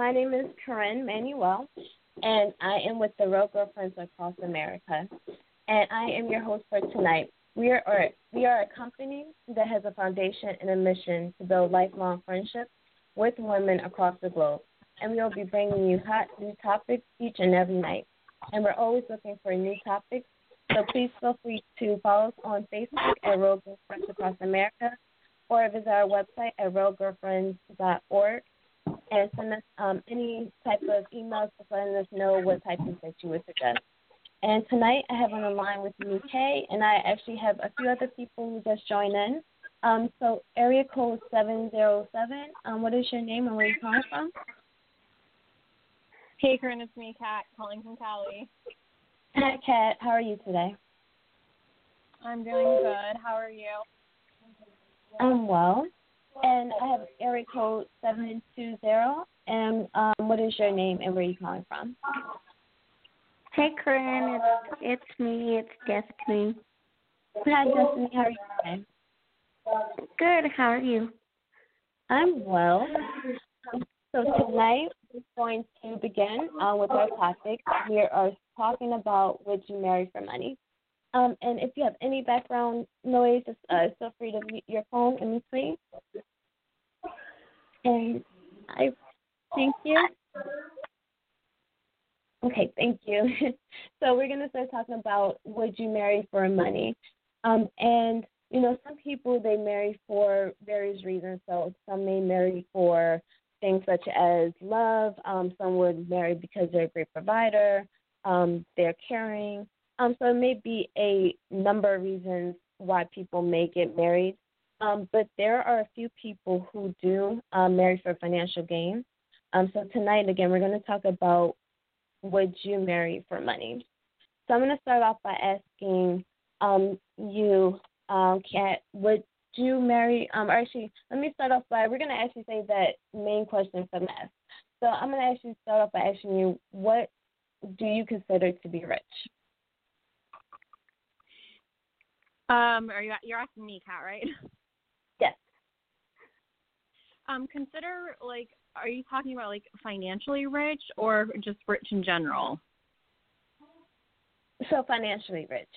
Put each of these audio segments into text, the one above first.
My name is Corinne Manuel, and I am with the Real Girlfriends Across America, and I am your host for tonight. We are we are a company that has a foundation and a mission to build lifelong friendships with women across the globe, and we will be bringing you hot new topics each and every night. And we're always looking for new topics, so please feel free to follow us on Facebook at Real Girlfriends Across America, or visit our website at realgirlfriends.org and send us um, any type of emails just letting us know what type of things you would suggest. And tonight I have on the line with me Kay, and I actually have a few other people who just joined in. Um, so area code seven zero seven. Um, what is your name and where are you calling from? Hey, Corinne, it's me, Kat, calling from Cali. Hi, Kat. How are you today? I'm doing good. How are you? I'm well. And I have area code seven two zero. And um, what is your name and where are you calling from? Hey, Corinne, it's it's me. It's Destiny. Hi, Destiny. How are you today? Good. How are you? I'm well. So tonight we're going to begin uh, with our topic. We are talking about would you marry for money? Um, and if you have any background noise, just, uh, feel free to mute your phone in between. And I thank you. Okay, thank you. so we're gonna start talking about would you marry for money? Um, and you know, some people they marry for various reasons. So some may marry for things such as love. Um, some would marry because they're a great provider. Um, they're caring. Um, so it may be a number of reasons why people may get married. Um, but there are a few people who do um, marry for financial gain. Um, so tonight, again, we're going to talk about would you marry for money? So I'm going to start off by asking um, you, um, Kat, would you marry? Um, or actually, let me start off by we're going to actually say that main question from us. So I'm going to actually start off by asking you, what do you consider to be rich? Um, are you you're asking me, Kat, right? Yes. Um, consider like, are you talking about like financially rich or just rich in general? So financially rich.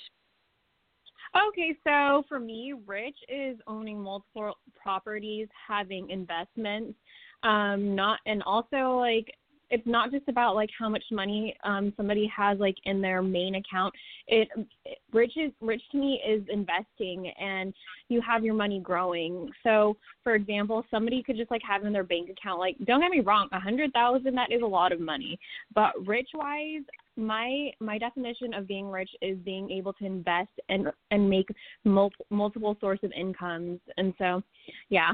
Okay, so for me, rich is owning multiple properties, having investments, um, not and also like it's not just about like how much money um somebody has like in their main account. It, it rich is rich to me is investing and you have your money growing. So for example somebody could just like have in their bank account like don't get me wrong a hundred thousand that is a lot of money. But rich wise my my definition of being rich is being able to invest and and make mul- multiple source of incomes. And so yeah.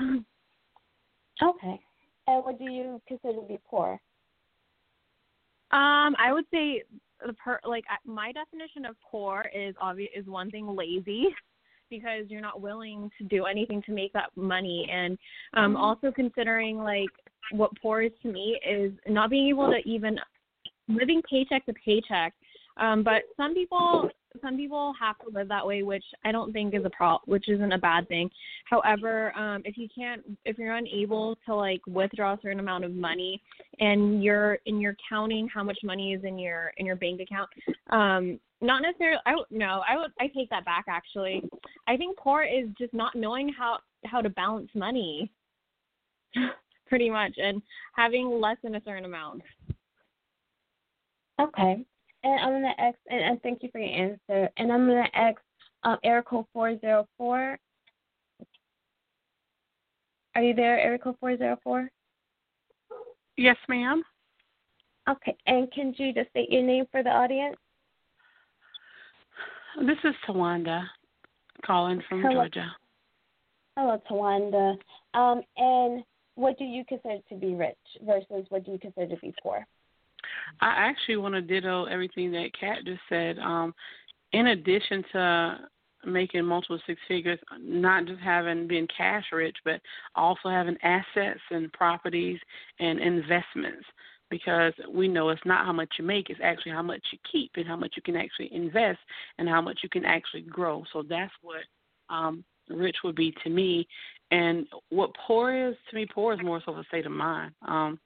Okay. And what do you consider to be poor um, I would say the per like my definition of poor is obvious is one thing lazy because you're not willing to do anything to make that money. And um also considering like what poor is to me is not being able to even living paycheck to paycheck. Um but some people some people have to live that way, which I don't think is a pro, which isn't a bad thing. However, um, if you can't, if you're unable to like withdraw a certain amount of money, and you're and you're counting how much money is in your in your bank account, um, not necessarily. I no, I would I take that back. Actually, I think poor is just not knowing how how to balance money, pretty much, and having less than a certain amount. Okay. And I'm gonna ask, and, and thank you for your answer. And I'm gonna ask um, four zero four. Are you there, Eric four zero four? Yes, ma'am. Okay. And can you just state your name for the audience? This is Tawanda calling from Hello. Georgia. Hello, Tawanda. Um, and what do you consider to be rich versus what do you consider to be poor? I actually want to ditto everything that Kat just said. Um, in addition to making multiple six figures, not just having been cash rich, but also having assets and properties and investments. Because we know it's not how much you make, it's actually how much you keep and how much you can actually invest and how much you can actually grow. So that's what um, rich would be to me. And what poor is to me, poor is more so a state of mind. Um,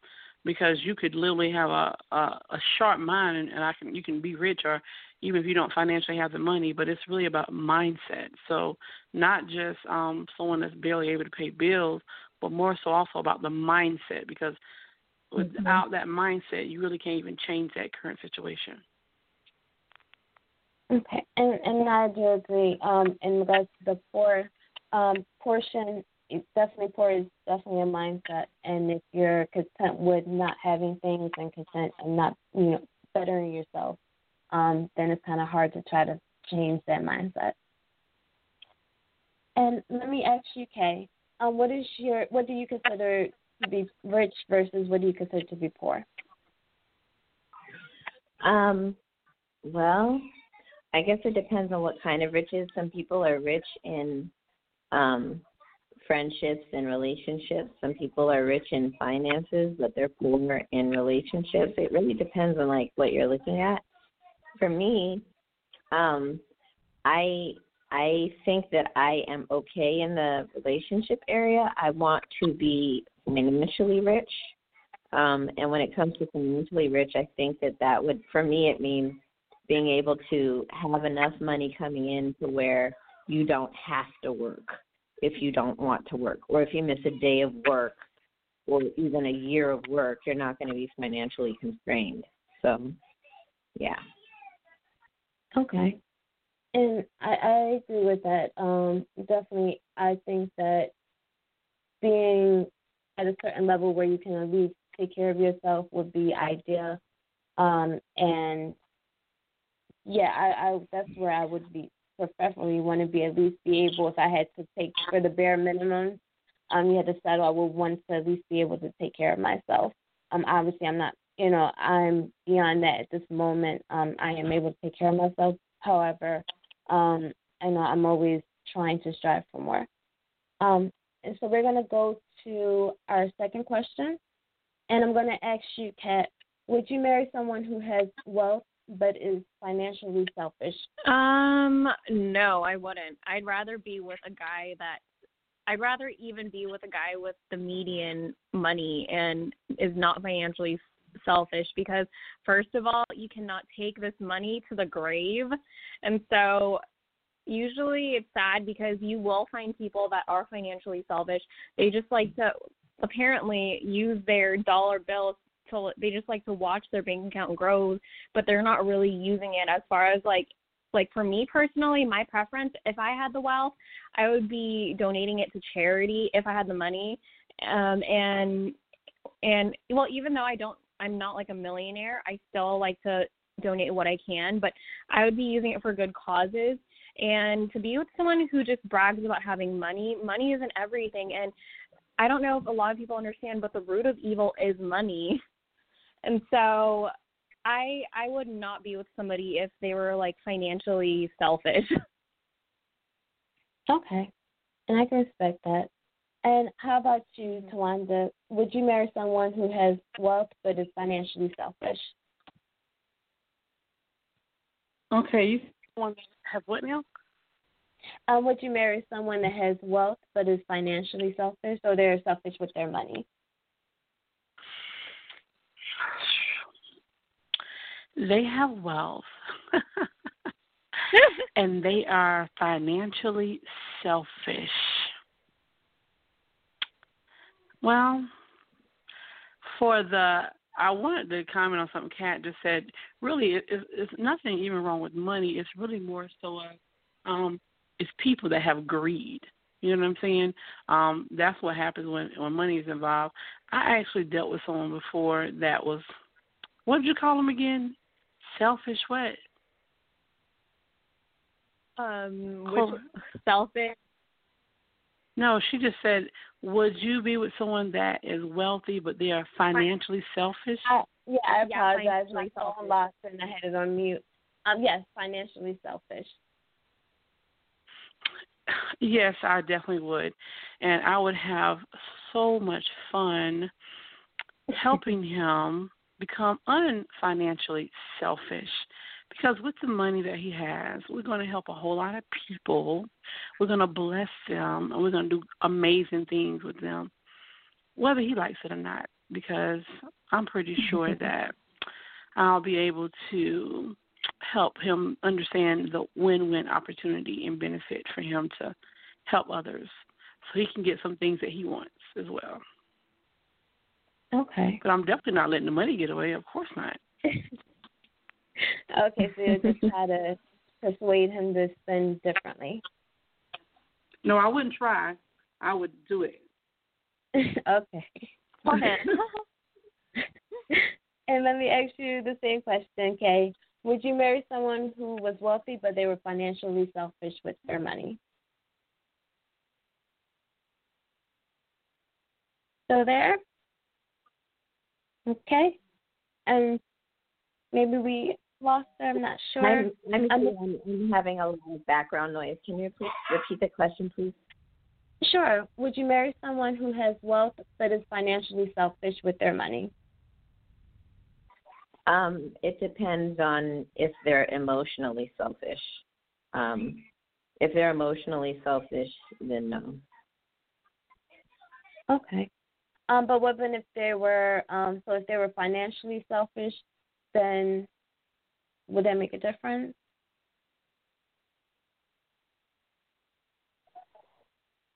because you could literally have a a, a sharp mind and, and I can you can be rich or even if you don't financially have the money, but it's really about mindset. So not just um someone that's barely able to pay bills, but more so also about the mindset because without mm-hmm. that mindset you really can't even change that current situation. Okay, and and I do agree. Um, in regards to the poor um, portion, it's definitely poor is definitely a mindset. And if you're content with not having things and content and not you know bettering yourself, um, then it's kind of hard to try to change that mindset. And let me ask you, Kay, um, what is your what do you consider to be rich versus what do you consider to be poor? Um, well, I guess it depends on what kind of riches. Some people are rich in um, friendships and relationships. Some people are rich in finances, but they're poor in relationships. It really depends on like what you're looking at. For me, um, I I think that I am okay in the relationship area. I want to be financially rich. Um, and when it comes to financially rich, I think that that would, for me, it means being able to have enough money coming in to where you don't have to work if you don't want to work or if you miss a day of work or even a year of work you're not going to be financially constrained. So yeah. Okay. And i i agree with that. Um definitely i think that being at a certain level where you can at least take care of yourself would be ideal. Um and yeah, I, I that's where I would be professionally want to be at least be able if I had to take for the bare minimum, um, you had to settle. I would want to at least be able to take care of myself. Um, obviously I'm not, you know, I'm beyond that at this moment. Um, I am able to take care of myself. However, um, I know I'm always trying to strive for more. Um, and so we're gonna go to our second question, and I'm gonna ask you, Kat, would you marry someone who has wealth but is financially selfish? Um, no, I wouldn't. I'd rather be with a guy that I'd rather even be with a guy with the median money and is not financially selfish because first of all, you cannot take this money to the grave. And so usually it's sad because you will find people that are financially selfish. They just like to apparently use their dollar bills to they just like to watch their bank account grow, but they're not really using it as far as like like for me personally, my preference, if I had the wealth, I would be donating it to charity if I had the money. Um and and well even though I don't I'm not like a millionaire, I still like to donate what I can, but I would be using it for good causes. And to be with someone who just brags about having money, money isn't everything. And I don't know if a lot of people understand, but the root of evil is money. And so I I would not be with somebody if they were like financially selfish. Okay. And I can respect that. And how about you, Tawanda? Would you marry someone who has wealth but is financially selfish? Okay, you want to have what now? Um, would you marry someone that has wealth but is financially selfish, or they're selfish with their money? They have wealth. and they are financially selfish. Well, for the I wanted to comment on something Kat just said. Really, it, it, it's nothing even wrong with money. It's really more so a, um, it's people that have greed. You know what I'm saying? Um, that's what happens when when money is involved. I actually dealt with someone before that was, what did you call them again? Selfish what? Um, which, selfish. No, she just said, "Would you be with someone that is wealthy but they are financially selfish?" I, yeah, I apologize. Yeah, My phone lost and I had it on mute. Um, yes, financially selfish. Yes, I definitely would, and I would have so much fun helping him become unfinancially selfish because with the money that he has, we're going to help a whole lot of people. We're going to bless them, and we're going to do amazing things with them, whether he likes it or not. Because I'm pretty sure that I'll be able to help him understand the win-win opportunity and benefit for him to help others, so he can get some things that he wants as well. Okay. But I'm definitely not letting the money get away. Of course not. okay, so you just try to persuade him to spend differently. No, I wouldn't try. I would do it. okay. Okay. and let me ask you the same question, Kay. Would you marry someone who was wealthy but they were financially selfish with their money? So there? Okay. And maybe we lost her. I'm not sure. I'm, I'm, I'm- I'm, I'm having a lot of background noise. Can you please repeat the question, please? Sure. Would you marry someone who has wealth but is financially selfish with their money? Um, it depends on if they're emotionally selfish. Um, if they're emotionally selfish, then no. Okay. Um, but what if they were um so if they were financially selfish, then would that make a difference?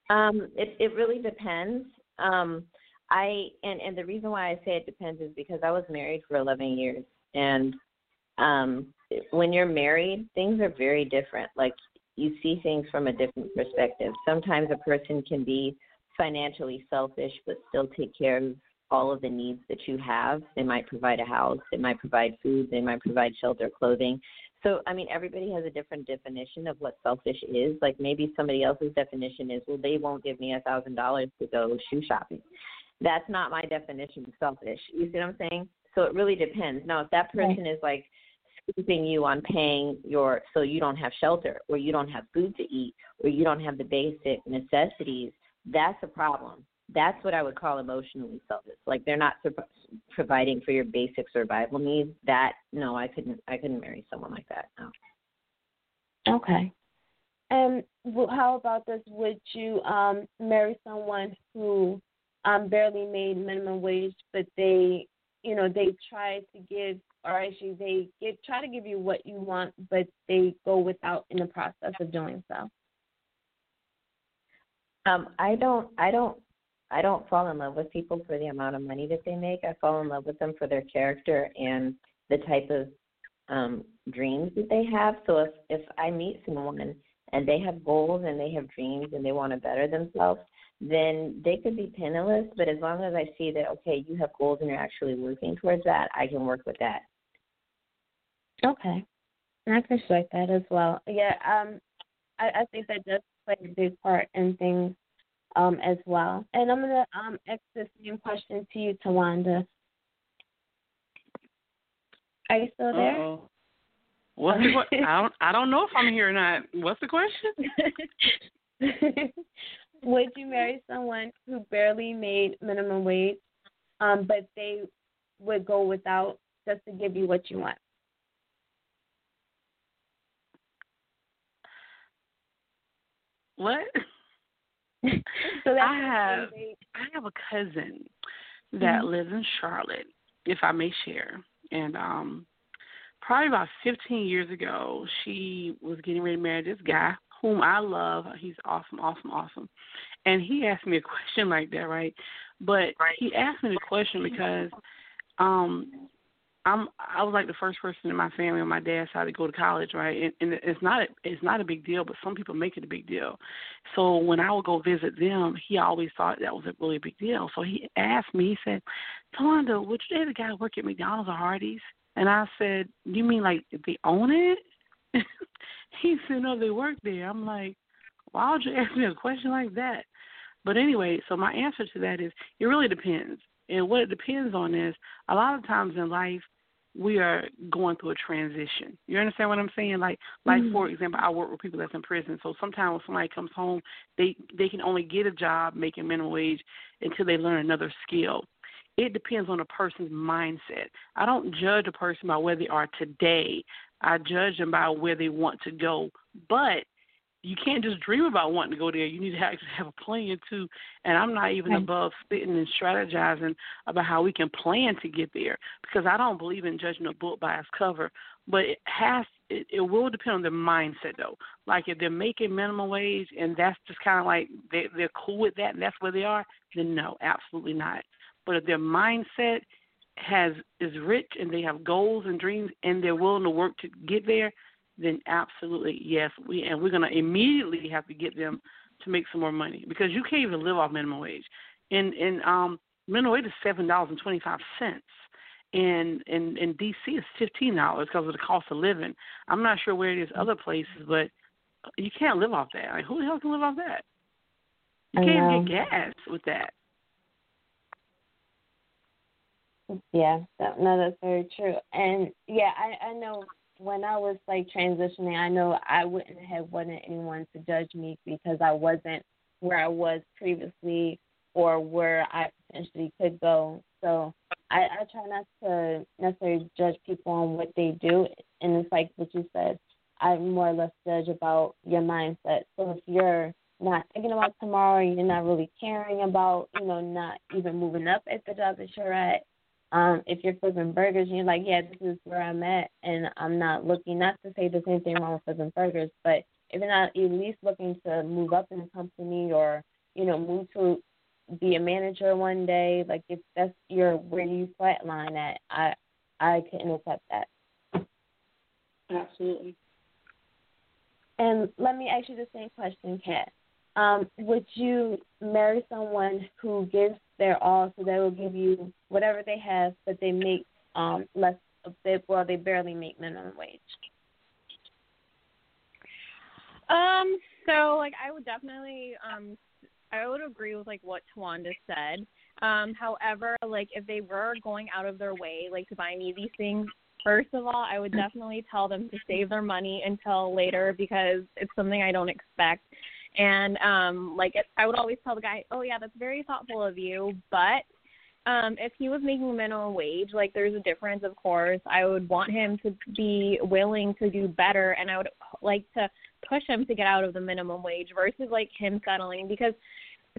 Um, it it really depends. Um, I and and the reason why I say it depends is because I was married for 11 years, and um, when you're married, things are very different. Like you see things from a different perspective. Sometimes a person can be financially selfish but still take care of all of the needs that you have. They might provide a house, they might provide food, they might provide shelter, clothing. So, I mean, everybody has a different definition of what selfish is. Like maybe somebody else's definition is, well, they won't give me a thousand dollars to go shoe shopping. That's not my definition of selfish. You see what I'm saying? So it really depends. Now, if that person is like scooping you on paying your so you don't have shelter or you don't have food to eat or you don't have the basic necessities, that's a problem. That's what I would call emotionally selfish. Like they're not providing for your basic survival needs. That no, I couldn't. I couldn't marry someone like that. No. Okay. And how about this? Would you um marry someone who um barely made minimum wage, but they, you know, they try to give, or actually they give try to give you what you want, but they go without in the process of doing so. Um, I don't. I don't. I don't fall in love with people for the amount of money that they make. I fall in love with them for their character and the type of um dreams that they have. So if if I meet someone and they have goals and they have dreams and they want to better themselves, then they could be penniless. But as long as I see that okay, you have goals and you're actually working towards that, I can work with that. Okay. I appreciate that as well. Yeah, um I, I think that does play a big part in things um as well. And I'm gonna um ask the same question to you, Tawanda. Are you still there? Uh-oh. What's the I don't I don't know if I'm here or not. What's the question? Would you marry someone who barely made minimum wage, um, but they would go without just to give you what you want? What? so I have I have a cousin that Mhm. lives in Charlotte, if I may share. And um probably about fifteen years ago she was getting ready to marry this guy whom I love. He's awesome, awesome, awesome. And he asked me a question like that, right? But he asked me the question because um I'm I was like the first person in my family on my dad's side to go to college, right? And, and it's not it's not a big deal, but some people make it a big deal. So when I would go visit them, he always thought that was a really big deal. So he asked me, he said, "Tawanda, would you date a guy work at McDonald's or Hardee's?" And I said, "You mean like they own it?" he said, "No, they work there." I'm like, "Why would you ask me a question like that?" But anyway, so my answer to that is it really depends. And what it depends on is a lot of times in life we are going through a transition. You understand what I'm saying? Like like Mhm. for example, I work with people that's in prison. So sometimes when somebody comes home, they they can only get a job making minimum wage until they learn another skill. It depends on a person's mindset. I don't judge a person by where they are today. I judge them by where they want to go. But you can't just dream about wanting to go there. You need to actually have a plan too. And I'm not even right. above sitting and strategizing about how we can plan to get there because I don't believe in judging a book by its cover. But it has it, it will depend on their mindset though. Like if they're making minimum wage and that's just kind of like they they're cool with that and that's where they are, then no, absolutely not. But if their mindset has is rich and they have goals and dreams and they're willing to work to get there, then absolutely yes. We and we're gonna immediately have to get them to make some more money because you can't even live off minimum wage. And and um minimum wage is seven dollars and twenty five cents. And in in DC it's fifteen dollars because of the cost of living. I'm not sure where it is other places, but you can't live off that. Like who the hell can live off that? You can't even get gas with that. Yeah, that, no, that's very true. And yeah, I I know when I was like transitioning, I know I wouldn't have wanted anyone to judge me because I wasn't where I was previously or where I potentially could go. So I, I try not to necessarily judge people on what they do. And it's like what you said, I more or less judge about your mindset. So if you're not thinking about tomorrow, you're not really caring about, you know, not even moving up at the job that you're at, um, if you're flipping burgers and you're like, yeah, this is where I'm at, and I'm not looking, not to say the same thing wrong with flipping burgers, but if you're not at least looking to move up in the company or, you know, move to be a manager one day, like if that's your where you flatline at, I I couldn't accept that. Absolutely. And let me ask you the same question, Kat. Um, would you marry someone who gives their all, so they will give you whatever they have, but they make um, less. They, well, they barely make minimum wage. Um. So, like, I would definitely um, I would agree with like what Tawanda said. Um, however, like if they were going out of their way, like to buy me these things, first of all, I would definitely tell them to save their money until later because it's something I don't expect. And um like it, I would always tell the guy, "Oh yeah, that's very thoughtful of you, but um if he was making minimum wage, like there's a difference of course. I would want him to be willing to do better and I would like to push him to get out of the minimum wage versus like him settling because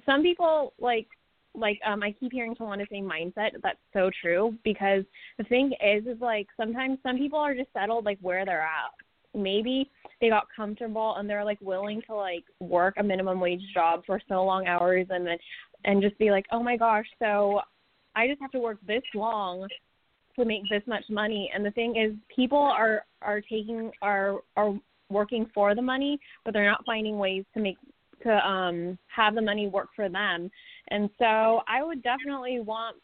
some people like like um I keep hearing someone say mindset. That's so true because the thing is is like sometimes some people are just settled like where they're at maybe they got comfortable and they're like willing to like work a minimum wage job for so long hours and then and just be like, "Oh my gosh, so I just have to work this long to make this much money." And the thing is people are are taking are are working for the money, but they're not finding ways to make to um have the money work for them. And so I would definitely want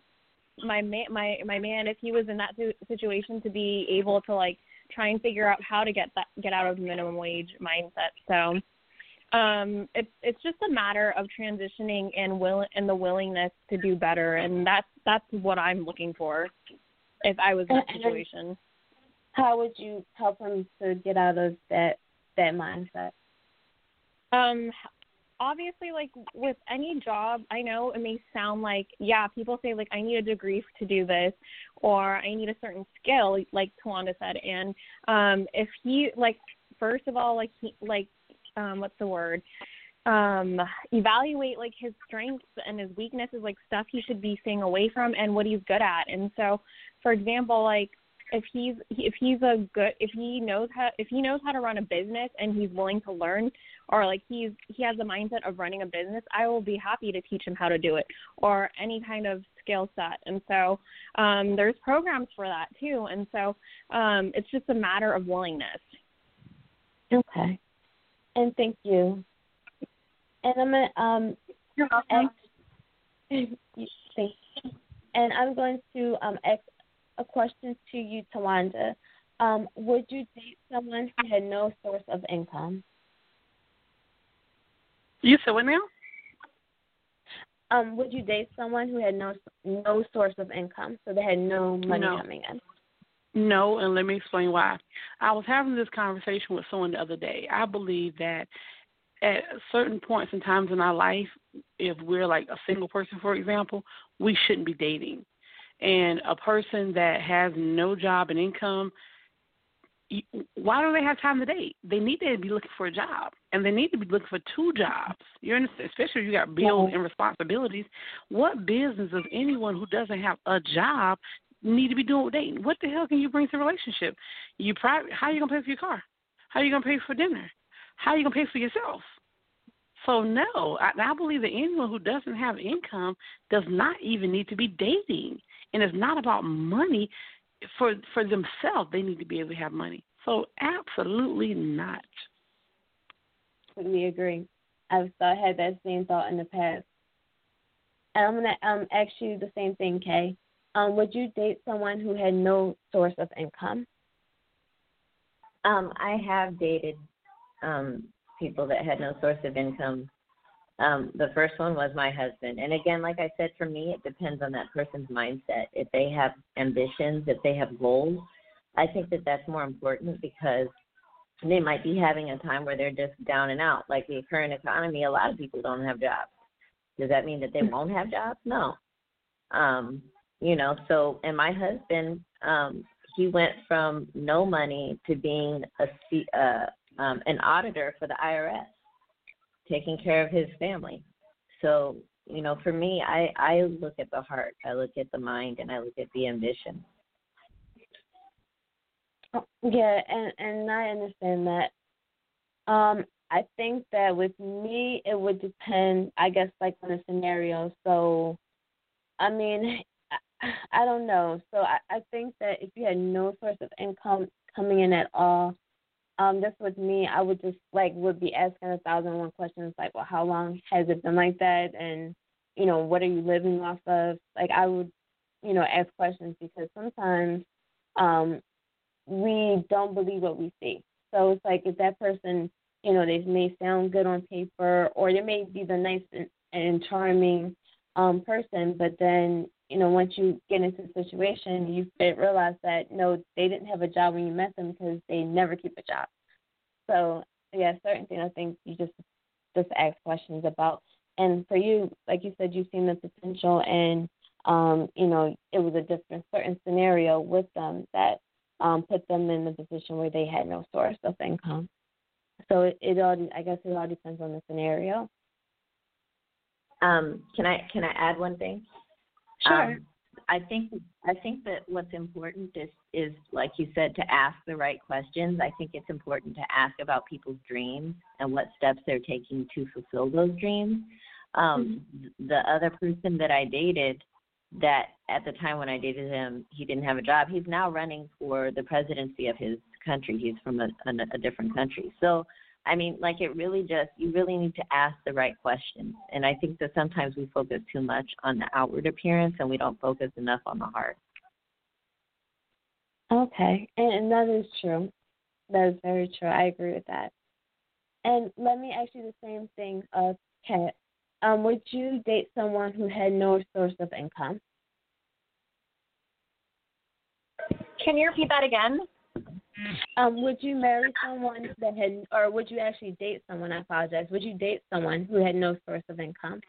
my man my my man if he was in that situation to be able to like try and figure out how to get that get out of the minimum wage mindset. So um, it's it's just a matter of transitioning and will and the willingness to do better, and that's that's what I'm looking for. If I was in that situation, how would you help them to get out of that that mindset? Um, obviously like with any job i know it may sound like yeah people say like i need a degree to do this or i need a certain skill like tawanda said and um if he like first of all like he like um what's the word? Um evaluate like his strengths and his weaknesses like stuff he should be staying away from and what he's good at. And so for example like if he's if he's a good if he knows how if he knows how to run a business and he's willing to learn or like he's he has the mindset of running a business i will be happy to teach him how to do it or any kind of skill set. And so um there's programs for that too. And so um it's just a matter of willingness. Okay. And thank you. And i'm gonna um ask, thank you. and i'm going to um ask a question to you, Tawanda. Um, would you date someone who had no source of income? You said what now? Um, would you date someone who had no no source of income, so they had no money no. coming in? No, and let me explain why. I was having this conversation with someone the other day. I believe that at certain points and times in our life, if we're like a single person, for example, we shouldn't be dating and a person that has no job and income why don't they have time to date? They need to be looking for a job, and they need to be looking for two jobs. You understand? Especially if you got bills and responsibilities. What business does anyone who doesn't have a job need to be doing with dating? What the hell can you bring to a relationship? You probably how are you gonna pay for your car? How are you gonna pay for dinner? How are you gonna pay for yourself? So no, I, I believe that anyone who doesn't have income does not even need to be dating, and it's not about money for for themselves. They need to be able to have money. So absolutely not. Completely agree. I've thought, had that same thought in the past. And I'm gonna um ask you the same thing, Kay. Um, would you date someone who had no source of income? Um, I have dated um people that had no source of income. Um, the first one was my husband. And again, like I said, for me, it depends on that person's mindset. If they have ambitions, if they have goals, I think that that's more important because they might be having a time where they're just down and out. Like the current economy, a lot of people don't have jobs. Does that mean that they won't have jobs? No. Um, you know, so and my husband, um, he went from no money to being a uh, um, an auditor for the IRS, taking care of his family. So, you know, for me, I I look at the heart, I look at the mind, and I look at the ambition. Oh, yeah, and and I understand that. Um, I think that with me, it would depend, I guess, like on the scenario. So, I mean, I, I don't know. So I, I think that if you had no source of income coming in at all, um, just with me, I would just like would be asking a thousand and one questions like, well, how long has it been like that, and you know, what are you living off of? Like, I would, you know, ask questions because sometimes um, we don't believe what we see. So it's like if that person, you know, they may sound good on paper, or they may be the nice and, and charming um, person, but then you know, once you get into the situation, you realize that no, they didn't have a job when you met them because they never keep a job. So yeah, certain things I think you just just ask questions about. And for you, like you said, you've seen the potential, and um, you know, it was a different certain scenario with them that um, put them in the position where they had no source of income. So it, it all, I guess, it all depends on the scenario. Um, can I can I add one thing? Sure. Um, I think I think that what's important is is like you said to ask the right questions. I think it's important to ask about people's dreams and what steps they're taking to fulfill those dreams. Um, mm-hmm. The other person that I dated, that at the time when I dated him, he didn't have a job. He's now running for the presidency of his country. He's from a, a, a different country. So I mean, like it really just, you really need to ask the right questions. And I think that sometimes we focus too much on the outward appearance and we don't focus enough on the heart. Okay, and, that is true. That is very true. I agree with that. And let me ask you the same thing, uh, Kat. Um, would you date someone who had no source of income? Can you repeat that again? Um, would you marry someone that had, or would you actually date someone? I apologize. Would you date someone who had no source of income?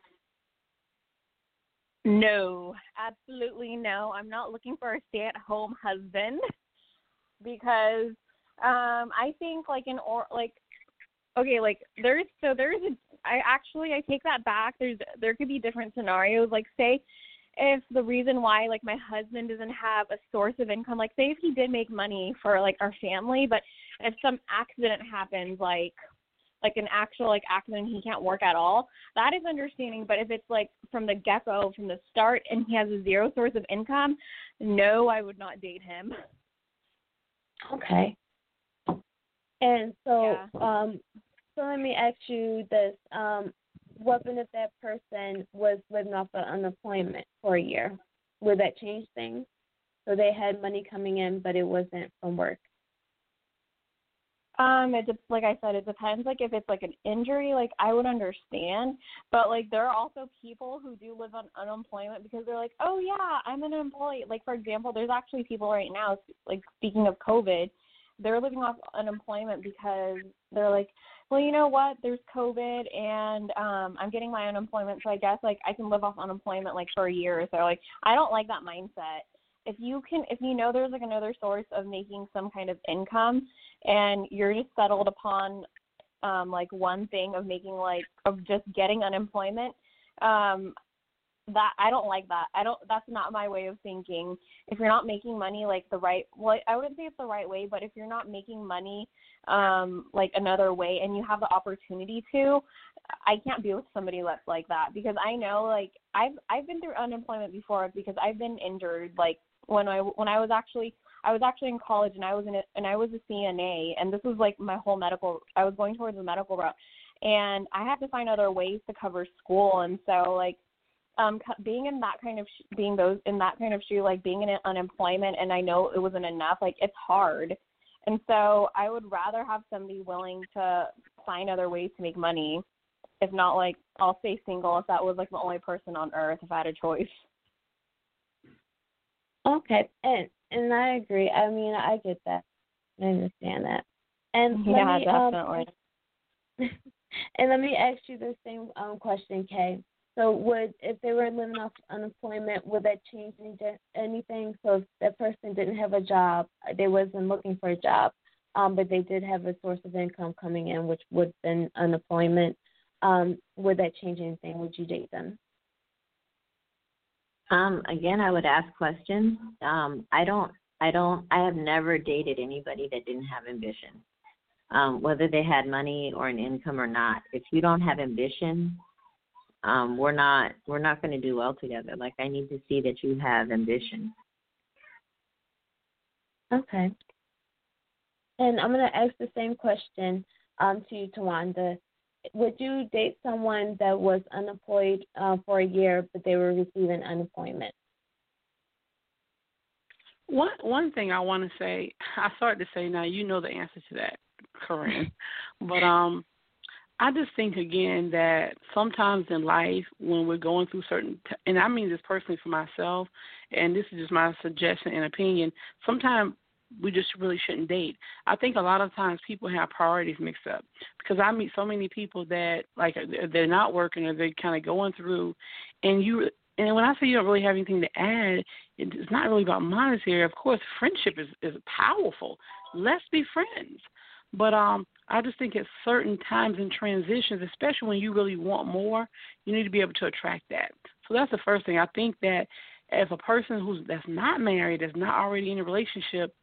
No, absolutely no. I'm not looking for a stay-at-home husband because um I think like in or like okay, like there's so there's a I actually I take that back. There's there could be different scenarios. Like say if the reason why like my husband doesn't have a source of income like say if he did make money for like our family but if some accident happens like like an actual like accident he can't work at all that is understanding but if it's like from the get go from the start and he has a zero source of income no i would not date him okay and so yeah. um so let me ask you this um what if that person was living off of unemployment for a year? Would that change things? So they had money coming in, but it wasn't from work. Um, it just like I said, it depends. Like if it's like an injury, like I would understand, but like there are also people who do live on unemployment because they're like, oh yeah, I'm an employee. Like for example, there's actually people right now, like speaking of COVID, they're living off unemployment because they're like, well, you know what? There's COVID and um I'm getting my unemployment, so I guess like I can live off unemployment like for a year or so. Like I don't like that mindset. if you can if you know there's like another source of making some kind of income and you're just settled upon um like one thing of making like of just getting unemployment um that I don't like that. I don't that's not my way of thinking. If you're not making money like the right well I wouldn't say it's the right way, but if you're not making money um like another way and you have the opportunity to, I can't be with somebody that's like that because I know like I've I've been through unemployment before because I've been injured like when I when I was actually I was actually in college and I was in a, and I was a CNA and this was like my whole medical I was going towards the medical route and I had to find other ways to cover school and so like um being in that kind of sh- being those in that kind of shoe like being in unemployment and I know it wasn't enough like it's hard. And so I would rather have somebody willing to find other ways to make money if not like I'll stay single if that was like the only person on earth if I had a choice. Okay and and I agree. I mean I get that. I understand that. And yeah me, definitely. um, and let me ask you the same um question Kay so would if they were living off unemployment, would that change any, anything? So if that person didn't have a job, they wasn't looking for a job, um, but they did have a source of income coming in, which would have been unemployment. Um, would that change anything? Would you date them? Um, again, I would ask questions. Um, I don't, I don't, I have never dated anybody that didn't have ambition, um, whether they had money or an income or not. If you don't have ambition, um, we're not we're not going to do well together. Like I need to see that you have ambition. Okay. And I'm going to ask the same question um, to you, Tawanda. Would you date someone that was unemployed uh, for a year, but they were receiving unemployment? One one thing I want to say, I started to say now. You know the answer to that, Corinne, but um, I just think again that sometimes in life when we're going through certain, t- and I mean this personally for myself, and this is just my suggestion and opinion. Sometimes we just really shouldn't date. I think a lot of times people have priorities mixed up because I meet so many people that like they're not working or they're kind of going through, and you. And when I say you don't really have anything to add, it's not really about monetary. Of course, friendship is is powerful. Let's be friends. But um, I just think at certain times and transitions, especially when you really want more, you need to be able to attract that. So that's the first thing. I think that as a person who's that's not married, that's not already in a relationship,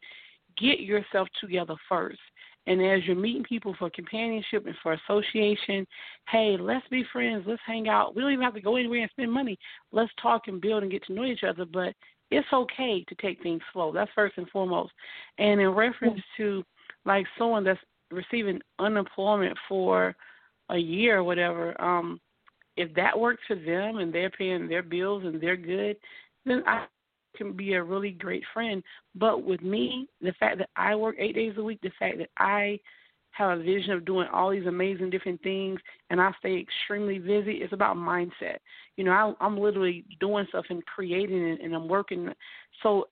get yourself together first. And as you're meeting people for companionship and for association, hey, let's be friends. Let's hang out. We don't even have to go anywhere and spend money. Let's talk and build and get to know each other. But it's okay to take things slow. That's first and foremost. And in reference to like someone that's receiving unemployment for a year or whatever, um, if that works for them and they're paying their bills and they're good, then I can be a really great friend. But with me, the fact that I work eight days a week, the fact that I have a vision of doing all these amazing different things and I stay extremely busy, it's about mindset. You know, I, I'm literally doing stuff and creating and, and I'm working. So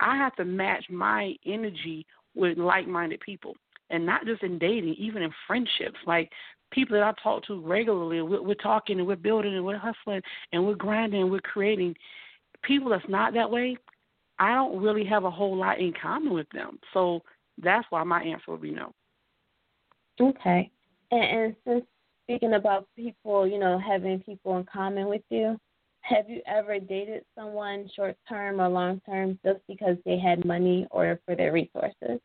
I have to match my energy with like-minded people, and not just in dating, even in friendships. Like people that I talk to regularly, we're, we're talking and we're building and we're hustling and we're grinding and we're creating. People that's not that way, I don't really have a whole lot in common with them. So that's why my answer would be no. Okay. And, and since speaking about people, you know, having people in common with you, have you ever dated someone short term or long term just because they had money or for their resources?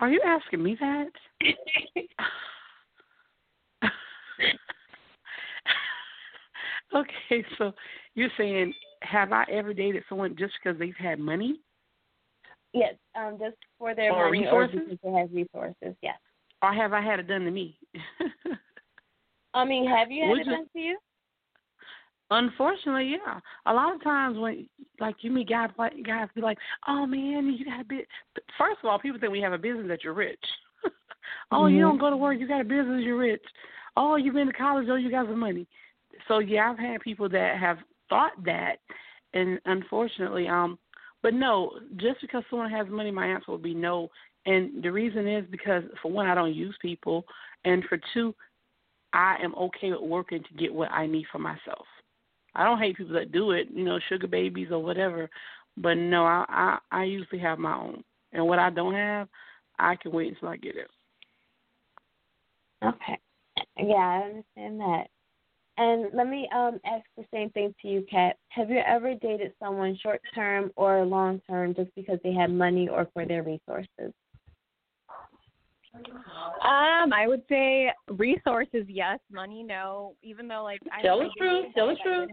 Are you asking me that? okay, so you're saying have I ever dated someone just because they've had money? Yes, um, just for their or money resources? or because they have resources. Yes. Or have I had it done to me? I mean, have you had Would it you- done to you? Unfortunately, yeah. A lot of times when like you meet guys like guys be like, Oh man, you got a bit first of all, people think we have a business that you're rich. oh, you Mhm. don't go to work, you got a business, you're rich. Oh, you've been to college, oh you got some money. So yeah, I've had people that have thought that and unfortunately, um but no, just because someone has money my answer would be no. And the reason is because for one I don't use people and for two, I am okay with working to get what I need for myself. I don't hate people that do it, you know, sugar babies or whatever. But no, I I, I usually have my own, and what I don't have, I can wait until I get it. Okay. Yeah, I understand that. And let me um ask the same thing to you, Kat. Have you ever dated someone short term or long term just because they had money or for their resources? Um, I would say resources, yes. Money, no. Even though, like, I Tell the truth. Tell the truth.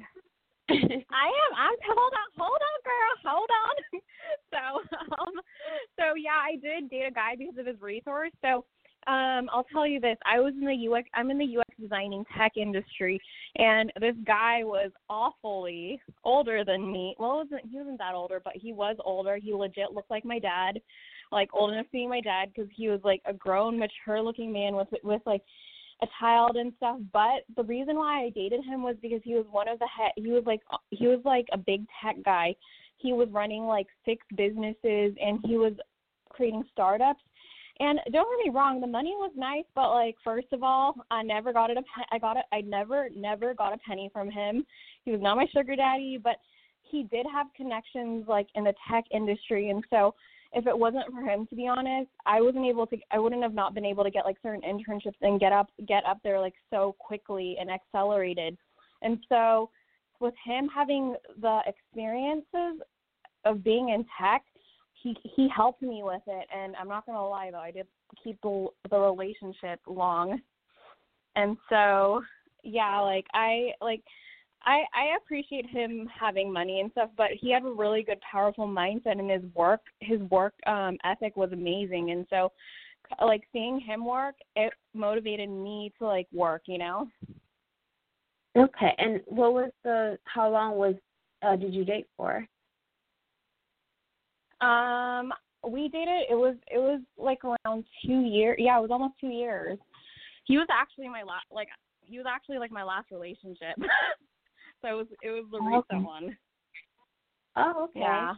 I am. I'm. Hold on. Hold on, girl. Hold on. so, um, so yeah, I did date a guy because of his resource. So, um, I'll tell you this. I was in the UX. I'm in the UX designing tech industry, and this guy was awfully older than me. Well, wasn't he wasn't that older, but he was older. He legit looked like my dad like old enough to be my dad because he was like a grown, mature looking man with with like a child and stuff. But the reason why I dated him was because he was one of the he- he was like he was like a big tech guy. He was running like six businesses and he was creating startups. And don't get me wrong, the money was nice, but like first of all, I never got it a I got it I never never got a penny from him. He was not my sugar daddy, but he did have connections like in the tech industry and so if it wasn't for him to be honest i wasn't able to i wouldn't have not been able to get like certain internships and get up get up there like so quickly and accelerated. And so with him having the experiences of being in tech he he helped me with it. And i'm not going to lie though i did keep the the relationship long. And so yeah like i like I I appreciate him having money and stuff, but he had a really good, powerful mindset, and his work his work um ethic was amazing, and so like seeing him work, it motivated me to like work, you know. Okay, and what was the? How long was? Uh, did you date for? Um, we dated. It was it was like around two years. Yeah, it was almost two years. He was actually my last. Like he was actually like my last relationship. So it was it was the recent okay. one. Oh, okay. Yeah.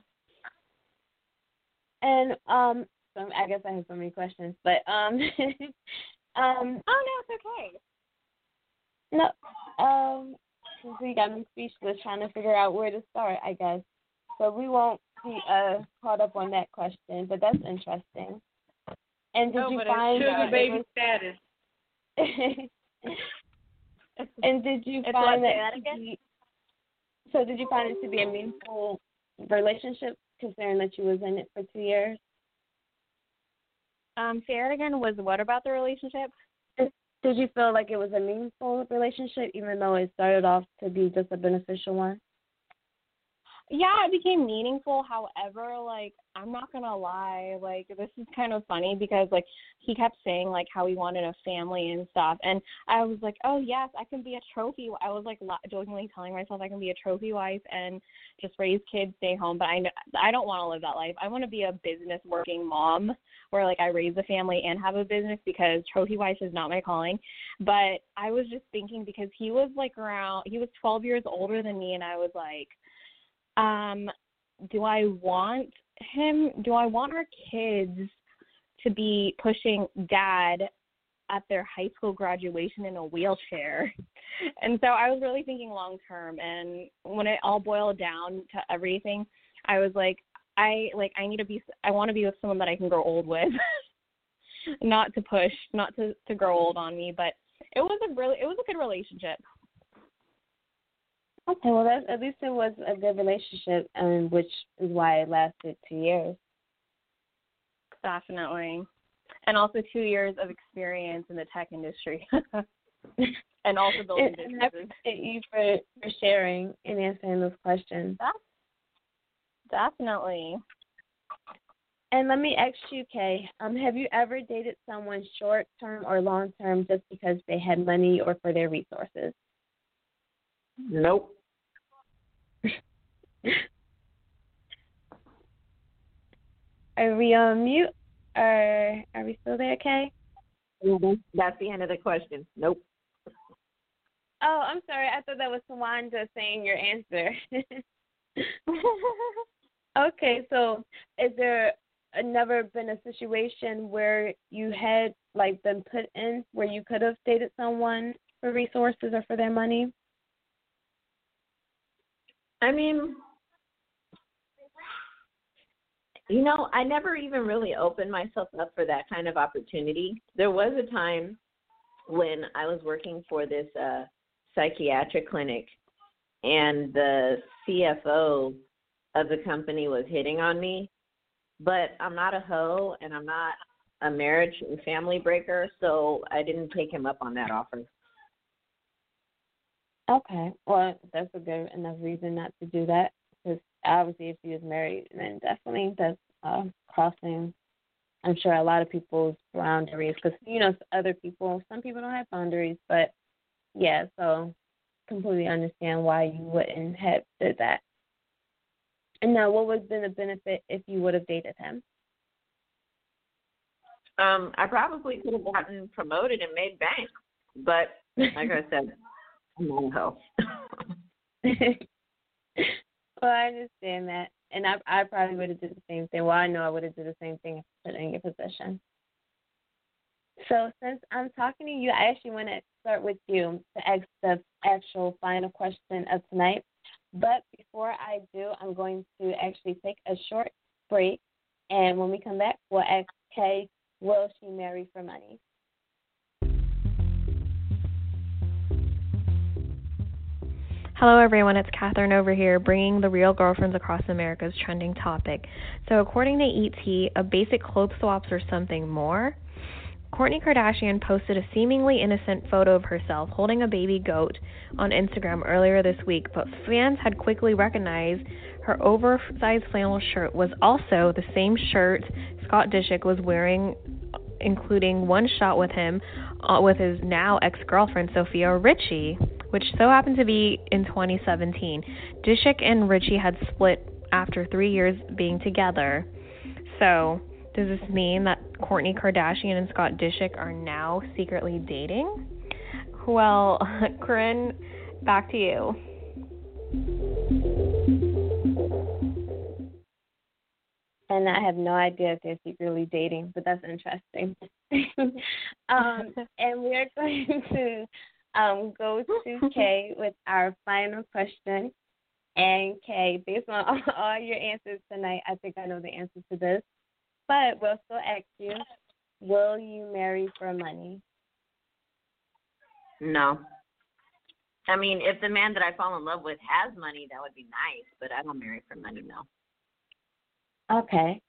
And um, so I guess I have so many questions, but um, um. Oh no, it's okay. No, um, since we got me speechless trying to figure out where to start, I guess. So we won't be uh caught up on that question, but that's interesting. And did oh, you find sugar that baby was... status? and did you it's find what, that, that again? So did you find it to be a meaningful relationship, considering that you was in it for two years? Um, say it again. Was what about the relationship? Did you feel like it was a meaningful relationship, even though it started off to be just a beneficial one? Yeah, it became meaningful. However, like I'm not gonna lie, like this is kind of funny because like he kept saying like how he wanted a family and stuff, and I was like, oh yes, I can be a trophy. I was like jokingly telling myself I can be a trophy wife and just raise kids, stay home. But I I don't want to live that life. I want to be a business working mom where like I raise a family and have a business because trophy wife is not my calling. But I was just thinking because he was like around, he was 12 years older than me, and I was like um, do I want him? Do I want our kids to be pushing dad at their high school graduation in a wheelchair? And so I was really thinking long term. And when it all boiled down to everything, I was like, I like I need to be. I want to be with someone that I can grow old with. not to push, not to to grow old on me, but it was a really it was a good relationship. Okay, well, that, at least it was a good relationship, and which is why it lasted two years. Definitely, and also two years of experience in the tech industry, and also building businesses. And I appreciate you for for sharing and answering those questions. Definitely. And let me ask you, Kay, um, have you ever dated someone short term or long term just because they had money or for their resources? Nope. Are we on mute or are we still there, Kay? Mm-hmm. That's the end of the question. Nope. Oh, I'm sorry. I thought that was Tawanda saying your answer. okay, so is there never been a situation where you had like been put in where you could have dated someone for resources or for their money? I mean, you know, I never even really opened myself up for that kind of opportunity. There was a time when I was working for this uh psychiatric clinic and the CFO of the company was hitting on me, but I'm not a hoe and I'm not a marriage and family breaker, so I didn't take him up on that offer. Okay. Well, that's a good enough reason not to do that. Obviously, if he was married, then definitely that's uh, crossing. I'm sure a lot of people's boundaries. Because you know, other people, some people don't have boundaries, but yeah. So, completely understand why you wouldn't have did that. And now, what would have been the benefit if you would have dated him? Um, I probably could have gotten promoted and made bank, but like I said, I'm a hoe. well, I understand that, and I I probably would have did the same thing. Well, I know I would have did the same thing if I put in your position. So since I'm talking to you, I actually want to start with you to ask the actual final question of tonight. But before I do, I'm going to actually take a short break, and when we come back, we'll ask Kay, will she marry for money? Hello, everyone. It's Catherine over here, bringing the Real Girlfriends Across America's trending topic. So, according to ET, a basic clothes swaps or something more. Kourtney Kardashian posted a seemingly innocent photo of herself holding a baby goat on Instagram earlier this week, but fans had quickly recognized her oversized flannel shirt was also the same shirt Scott Disick was wearing, including one shot with him uh, with his now ex girlfriend Sofia Richie which so happened to be in 2017. Disick and Richie had split after three years being together. So, does this mean that Kourtney Kardashian and Scott Disick are now secretly dating? Well, Corinne, back to you. And I have no idea if they're secretly dating, but that's interesting. um, and we're going to um, go to Kay with our final question. And Kay, based on all, all your answers tonight, I think I know the answer to this. But we'll still ask you, will you marry for money? No. I mean, if the man that I fall in love with has money, that would be nice, but I don't marry for money, no. Okay.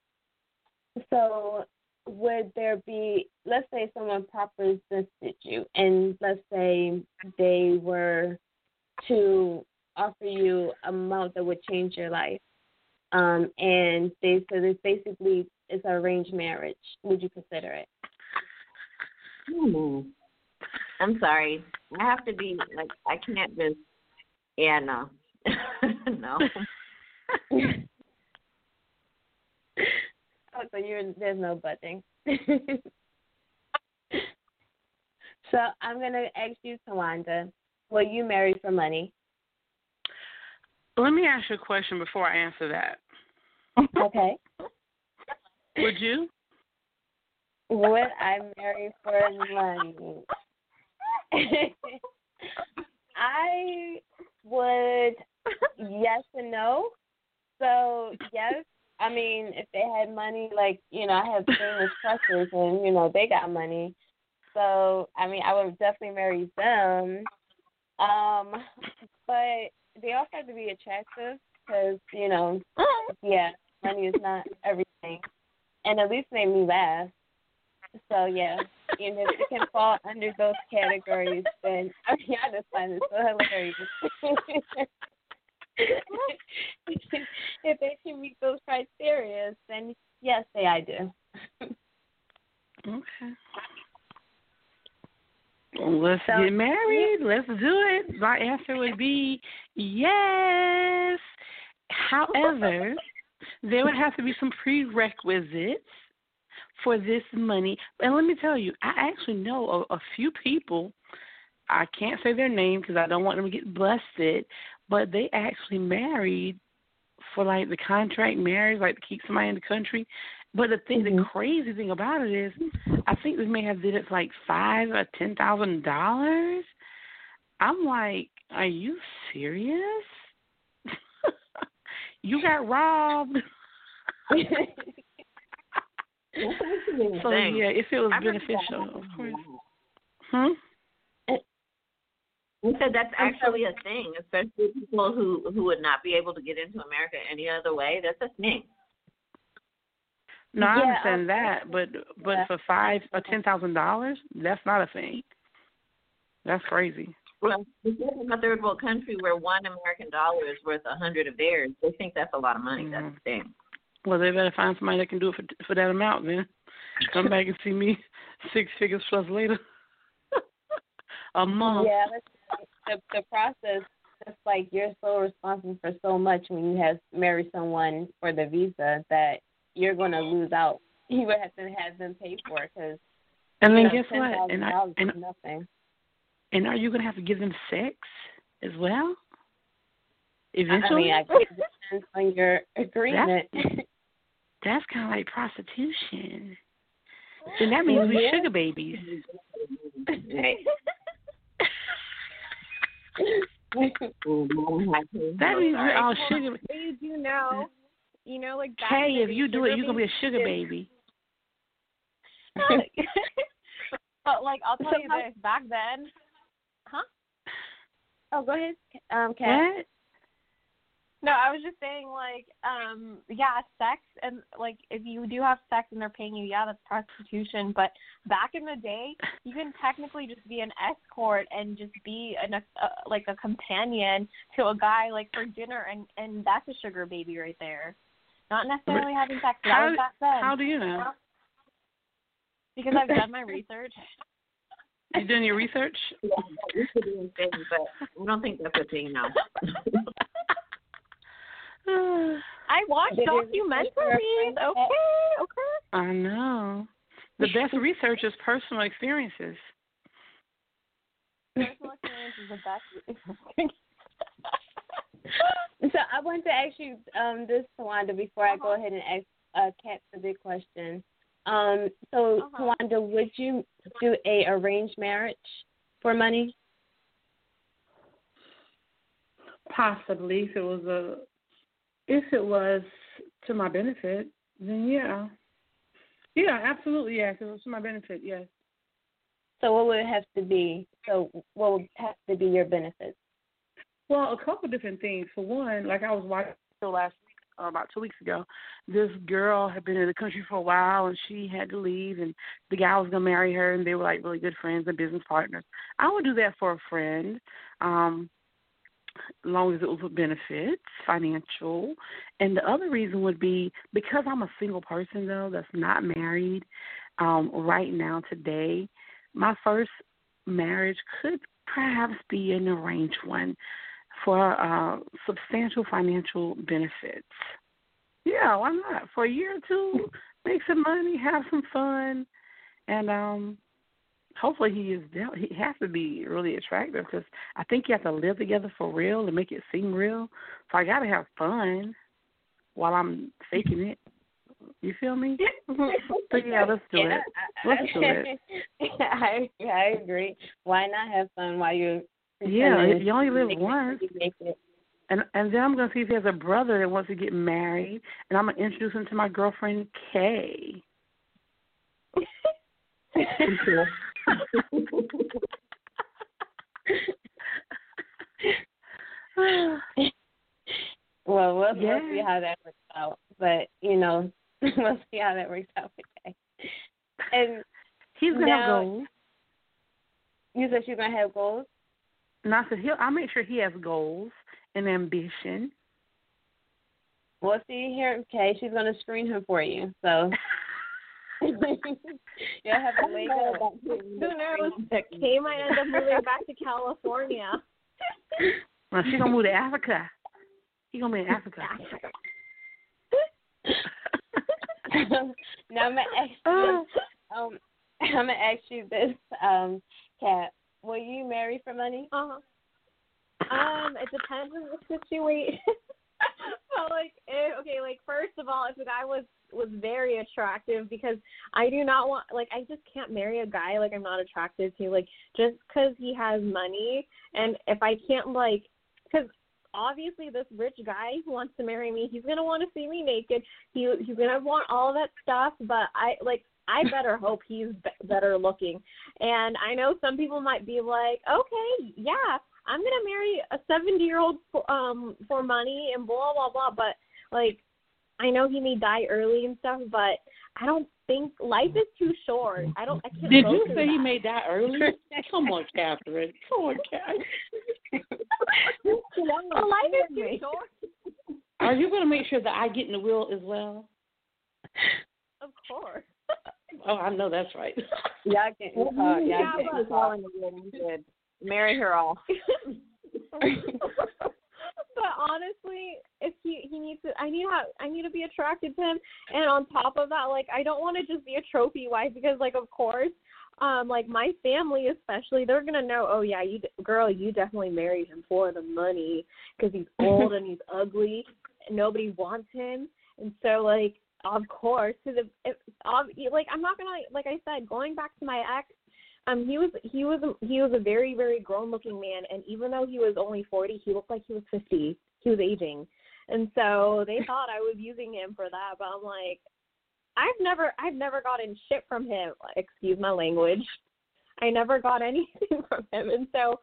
So would there be let's say someone propositioned you and let's say they were to offer you a amount that would change your life um and they said it's basically it's an arranged marriage would you consider it? Hmm. i'm sorry. I have to be like i can't just yeah no. No Oh, so you're there's no budging. so I'm gonna ask you, Tawanda, will you marry for money? Let me ask you a question before I answer that. Okay. Would you? Would I marry for money? I would yes and no. So yes, I mean, if they had money, like you know, I have famous crushes, and you know, they got money. So I mean, I would definitely marry them. Um, but they also have to be attractive because you know, yeah, money is not everything, and at least make me laugh. So yeah, and if it can fall under those categories, then I mean, I just find it so hilarious. if they can meet those criteria, then yes, say I do. okay. Well, let's so, get married. Let's do it. My answer would be yes. However, there would have to be some prerequisites for this money. And let me tell you, I actually know a, a few people. I can't say their name because I don't want them to get busted, but they actually married for like the contract marriage, like to keep somebody in the country. But the thing, mm-hmm. the crazy thing about it is, I think they may have did it for like five or ten thousand dollars. I'm like, are you serious? you got robbed. so yeah, if it was beneficial, of course. Hmm. We said that's actually a thing, especially people who who would not be able to get into America any other way. That's a thing. No, I Yeah, understand that, but but yeah. for five or ten thousand dollars, that's not a thing. That's crazy. Well, if you're in a third world country where one American dollar is worth a hundred of theirs, they think that's a lot of money. That's Mhm. the thing. Well, they better find somebody that can do it for for that amount. Then come back and see me six figures plus later. A month. Yeah, that's, the the process. It's like you're so responsible for so much when you have marry someone for the visa that you're going to lose out. You would have to have them pay for it because And then know, guess what? And I, and nothing. and are you gonna have to give them sex as well? I Eventually, mean, I guess it depends on your agreement. that's kind of like prostitution. Then that means we Yeah. sugar babies. Right. That means we're all sugar. But you do know, you know, like back Hey, if you do it, you're gonna be a sugar baby. but like I'll tell So you this, back then, huh? oh, go ahead, um, Kat. What? No, I was just saying like, um, yeah, sex and like if you do have sex and they're paying you, yeah, that's prostitution. But back in the day, you can technically just be an escort and just be an uh, like a companion to a guy like for dinner, and and that's a sugar baby right there. Not necessarily having sex. That How, was back then. how do you know? because I've done my research. You doing your research? Yeah, we should do a thing, but we don't think that's a thing now. I watch Did documentaries. Okay, okay. I know. The best research is personal experiences. Personal experience is the best. So I want to ask you um, this, Tawanda, before I go ahead and ask uh, Kat the big question. Um, so, Uh-huh. Tawanda, would you do a arranged marriage for money? Possibly, if it was a, if it was to my benefit, then yeah, yeah, absolutely, yeah. If it was to my benefit, yes. So, what would it have to be? So, what would have to be your benefit? Well, a couple different things. For one, like I was watching the last week, or about two weeks ago, this girl had been in the country for a while and she had to leave, and the guy was gonna marry her, and they were like really good friends and business partners. I would do that for a friend, um, as long as it was with benefits, financial. And the other reason would be because I'm a single person though that's not married. Um, right now, today, my first marriage could perhaps be an arranged one for uh, substantial financial benefits. Yeah, why not? For a year or two, make some money, have some fun, and um, hopefully he is. He has to be really attractive because I think you have to live together for real to make it seem real. So I got to have fun while I'm faking it. You feel me? So yeah, let's do Yeah, it. Let's do it. I I agree. Why not have fun while you're Yeah, you only live once. it- make it- And and then I'm gonna see if he has a brother that wants to get married, and I'm gonna introduce him to my girlfriend Kay. Well, we'll, we'll see how that works out. But you know, we'll see how that works out. Okay. And He's gonna have goals. you said you're gonna have goals. And I said he'll I'll make sure he has goals and ambition. We'll see here. Okay, she's gonna screen him for you. So you'll have a leg up. Who knows? Kay might end up moving back to California. Well, she's gonna move to Africa. He gonna be in Africa. now I'm gonna ask you. Um, I'm gonna ask you this, um, Kat. Will you marry for money? Uh-huh. Um, it depends on the situation. Like, if, okay, like first of all, if the guy was was very attractive, because I do not want, like, I just can't marry a guy like I'm not attracted to, like, just because he has money, and if I can't like, because obviously this rich guy who wants to marry me, he's gonna want to see me naked. He he's gonna want all that stuff, but I like I better hope he's be- better looking. And I know some people might be like, okay, yeah, I'm gonna marry a 70 year old um for money and blah blah blah. But like, I know he may die early and stuff, but I don't think life is too short. I don't. I can't. Did you through say he may die early? Come on, Catherine. Come on, Catherine. Well, life is too short. Are you going to make sure that I get in the will as well? Of course. Oh, I know that's right. Y'all get uh, y'all Yeah, get but- call in the wedding good. Marry her off. but honestly, if he he needs to, I need to have, I need to be attracted to him. And on top of that, like I don't want to just be a trophy wife because, like, of course, um, like my family especially, they're gonna know. Oh yeah, you girl, you definitely married him for the money because he's old and he's ugly. And nobody wants him, and so like, of course, because if, if ob- like I'm not gonna like I said, going back to my ex um he was he was a, he was a very very grown looking man and even though he was only 40 he looked like he was 50 he was aging. And so they thought I was using him for that but I'm like I've never I've never gotten shit from him. Excuse my language. I never got anything from him. And so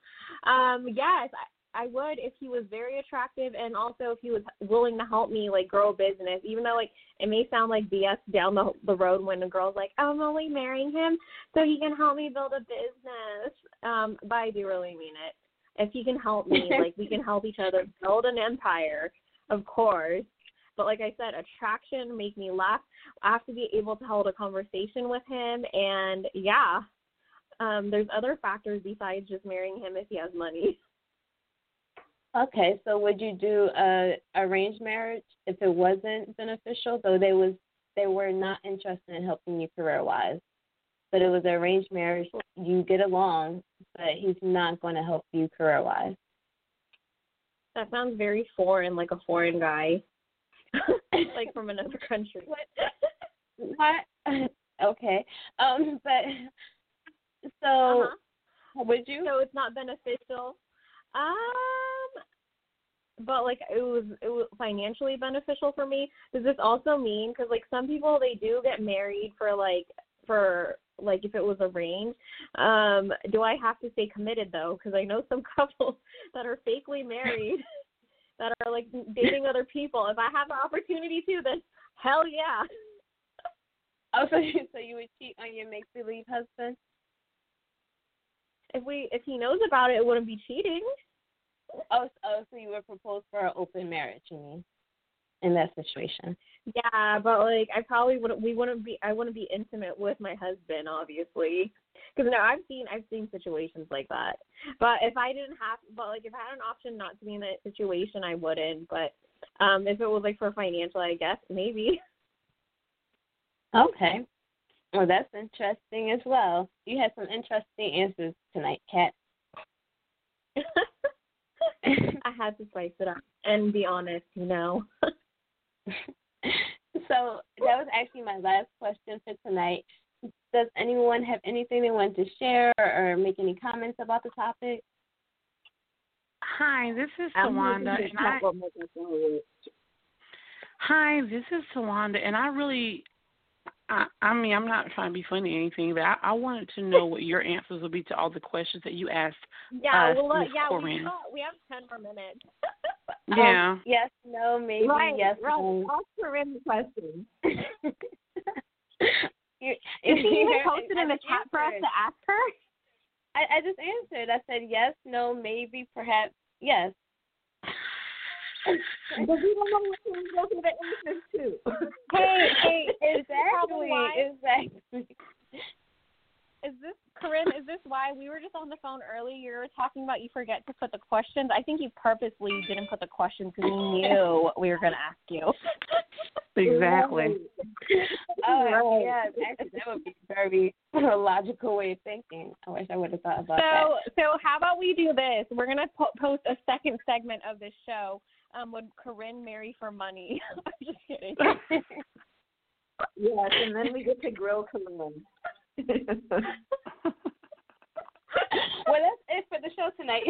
um yes I would if he was very attractive and also if he was willing to help me like grow a business even though like it may sound like BS down the the road when a girl's like I'm only marrying him so he can help me build a business. Um, but I do really mean it. If he can help me, like we can help each other build an empire, of course. But like I said, attraction make me laugh. I have to be able to hold a conversation with him, and yeah, um, there's other factors besides just marrying him if he has money. Okay, so would you do a arranged marriage if it wasn't beneficial, though they was they were not interested in helping you career wise, but it was an arranged marriage. You get along, but he's not going to help you career wise. That sounds very foreign, like a foreign guy, like from another country. What? okay, um, but so Uh-huh. would you? So it's not beneficial. Um, but like it was it was financially beneficial for me. Does this also mean because like some people they do get married for like for like if it was arranged. Um, do I have to stay committed though? Because I know some couples that are fakely married that are like dating other people. If I have the opportunity to, then hell yeah. Oh, so you, so you would cheat on your make believe husband? If we if he knows about it, it wouldn't be cheating. Oh, oh, so you would propose for an open marriage? You mean in that situation? Yeah, but like I probably wouldn't. We wouldn't be. I wouldn't be intimate with my husband, obviously. Because no, I've seen I've seen situations like that. But if I didn't have, but like if I had an option not to be in that situation, I wouldn't. But um if it was like for financial, I guess maybe. Okay. Well, that's interesting as well. You had some interesting answers tonight, Kat. I had to spice it up and be honest, you know. so that was actually my last question for tonight. Does anyone have anything they want to share or make any comments about the topic? Hi, this is I'm Tawanda, looking and to I. talk about my personal Hi, this is Tawanda, and I really, I, I mean, I'm not trying to be funny or anything, but I, I wanted to know what your answers would be to all the questions that you asked. Yeah, Uh, well, uh, Miss yeah, we Corinne. got, we have ten more minutes. Yeah. Um, yes, no, maybe, Right, yes, right. no. Ask her in the question. You- Is she even you- posted in the just chat for us to ask her? I, I just answered. I said yes, no, maybe, perhaps, yes. But we don't know what to go through the answers to. Hey, hey, Exactly, exactly. Is this Corinne? Is this why we were just on the phone earlier? You were talking about you forget to put the questions. I think you purposely didn't put the questions because you knew what we were going to ask you. Exactly. Oh, yeah, actually, that would be a very logical way of thinking. I wish I would have thought about So, so how about we do this? We're gonna po- post a second segment of this show. Um, would Corinne marry for money? I'm just kidding. Yes, and then we get to grill Corinne. well, that's it for the show tonight.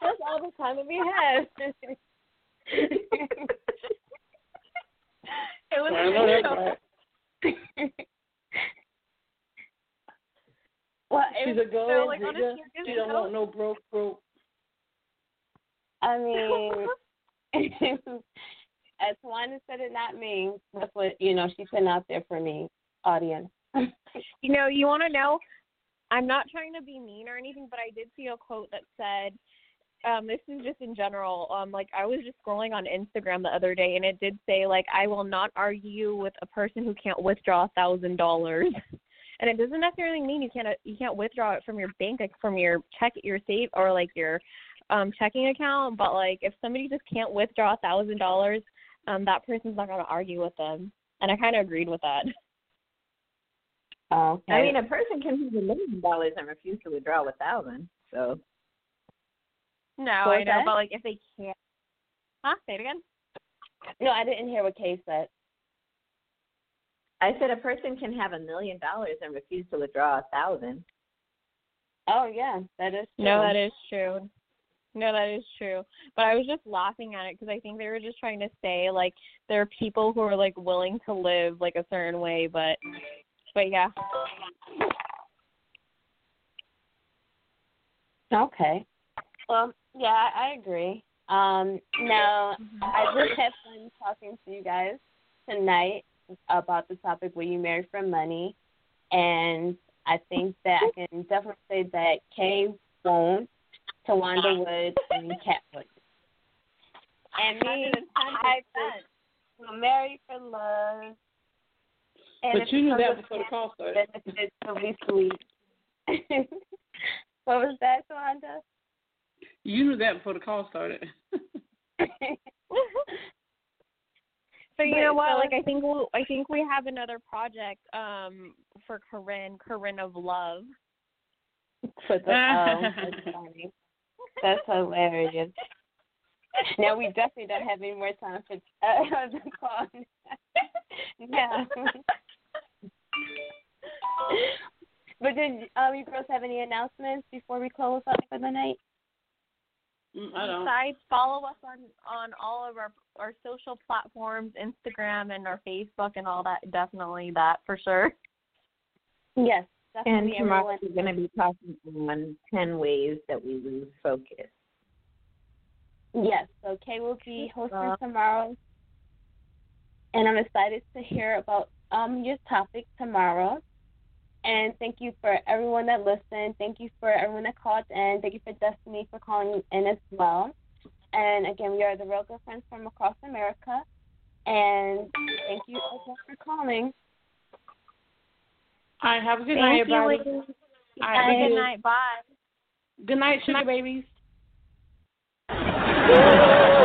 That's all the time that we have. it was I know that part. well, She's a go so, like, on digger. She don't want no broke broke. I mean, as Tawanda said it, not me. That's what you know. She's putting out there for me, audience. You know, you want to know? I'm not trying to be mean or anything, but I did see a quote that said, um, this is just in general. Um, like I was just scrolling on Instagram the other day, and it did say like, I will not argue with a person who can't withdraw a thousand dollars. And it doesn't necessarily mean you can't you can't withdraw it from your bank like from your check your save or like your um checking account. But like if somebody just can't withdraw a thousand dollars, um that person's not going to argue with them. And I kind of agreed with that. Oh, okay. I mean, a person can have a million dollars and refuse to withdraw a thousand. So No, What I was know, that? but like if they can't, huh? Say it again. no, I didn't hear what Kay said. I said a person can have a million dollars and refuse to withdraw a thousand. Oh yeah, that is true. No, that is true. No, that is true. But I was just laughing at it because I think they were just trying to say like there are people who are like willing to live like a certain way, but but yeah. Okay. Well, yeah, I I agree. Um, now I just had fun talking to you guys tonight about the topic "Will you marry for money?" And I think that I can definitely say that Kay won't, Tawanda Woods, and Kat would. And me, I will marry for love. And But if you knew it that comes before the call started. benefits, it'll be sweet. what was that, Tawanda? You knew that before the call started. So you But know what? so- Like I think we'll, I think we have another project um for Corinne, Corinne of Love. For the oh, that's hilarious. Now we definitely don't have any more time for uh, the call. yeah. but did um, you girls have any announcements before we close up for the night? Mm, I don't. Besides, follow us on on all of our our social platforms, Instagram and our Facebook and all that. Definitely that for sure. Yes, And tomorrow everyone. we're going to be talking on ten ways that we lose focus. Yes, so Kay will be hosting tomorrow, and I'm excited to hear about um your topic tomorrow. And thank you for everyone that listened. Thank you for everyone that called in. Thank you for Destiny for calling in as well. And again, we are the Real Girlfriends from across America. And thank you again for calling. All right, have a good night, Thank you. everybody. ladies. All Have a good night. Bye. Good night, sugar babies. Bye.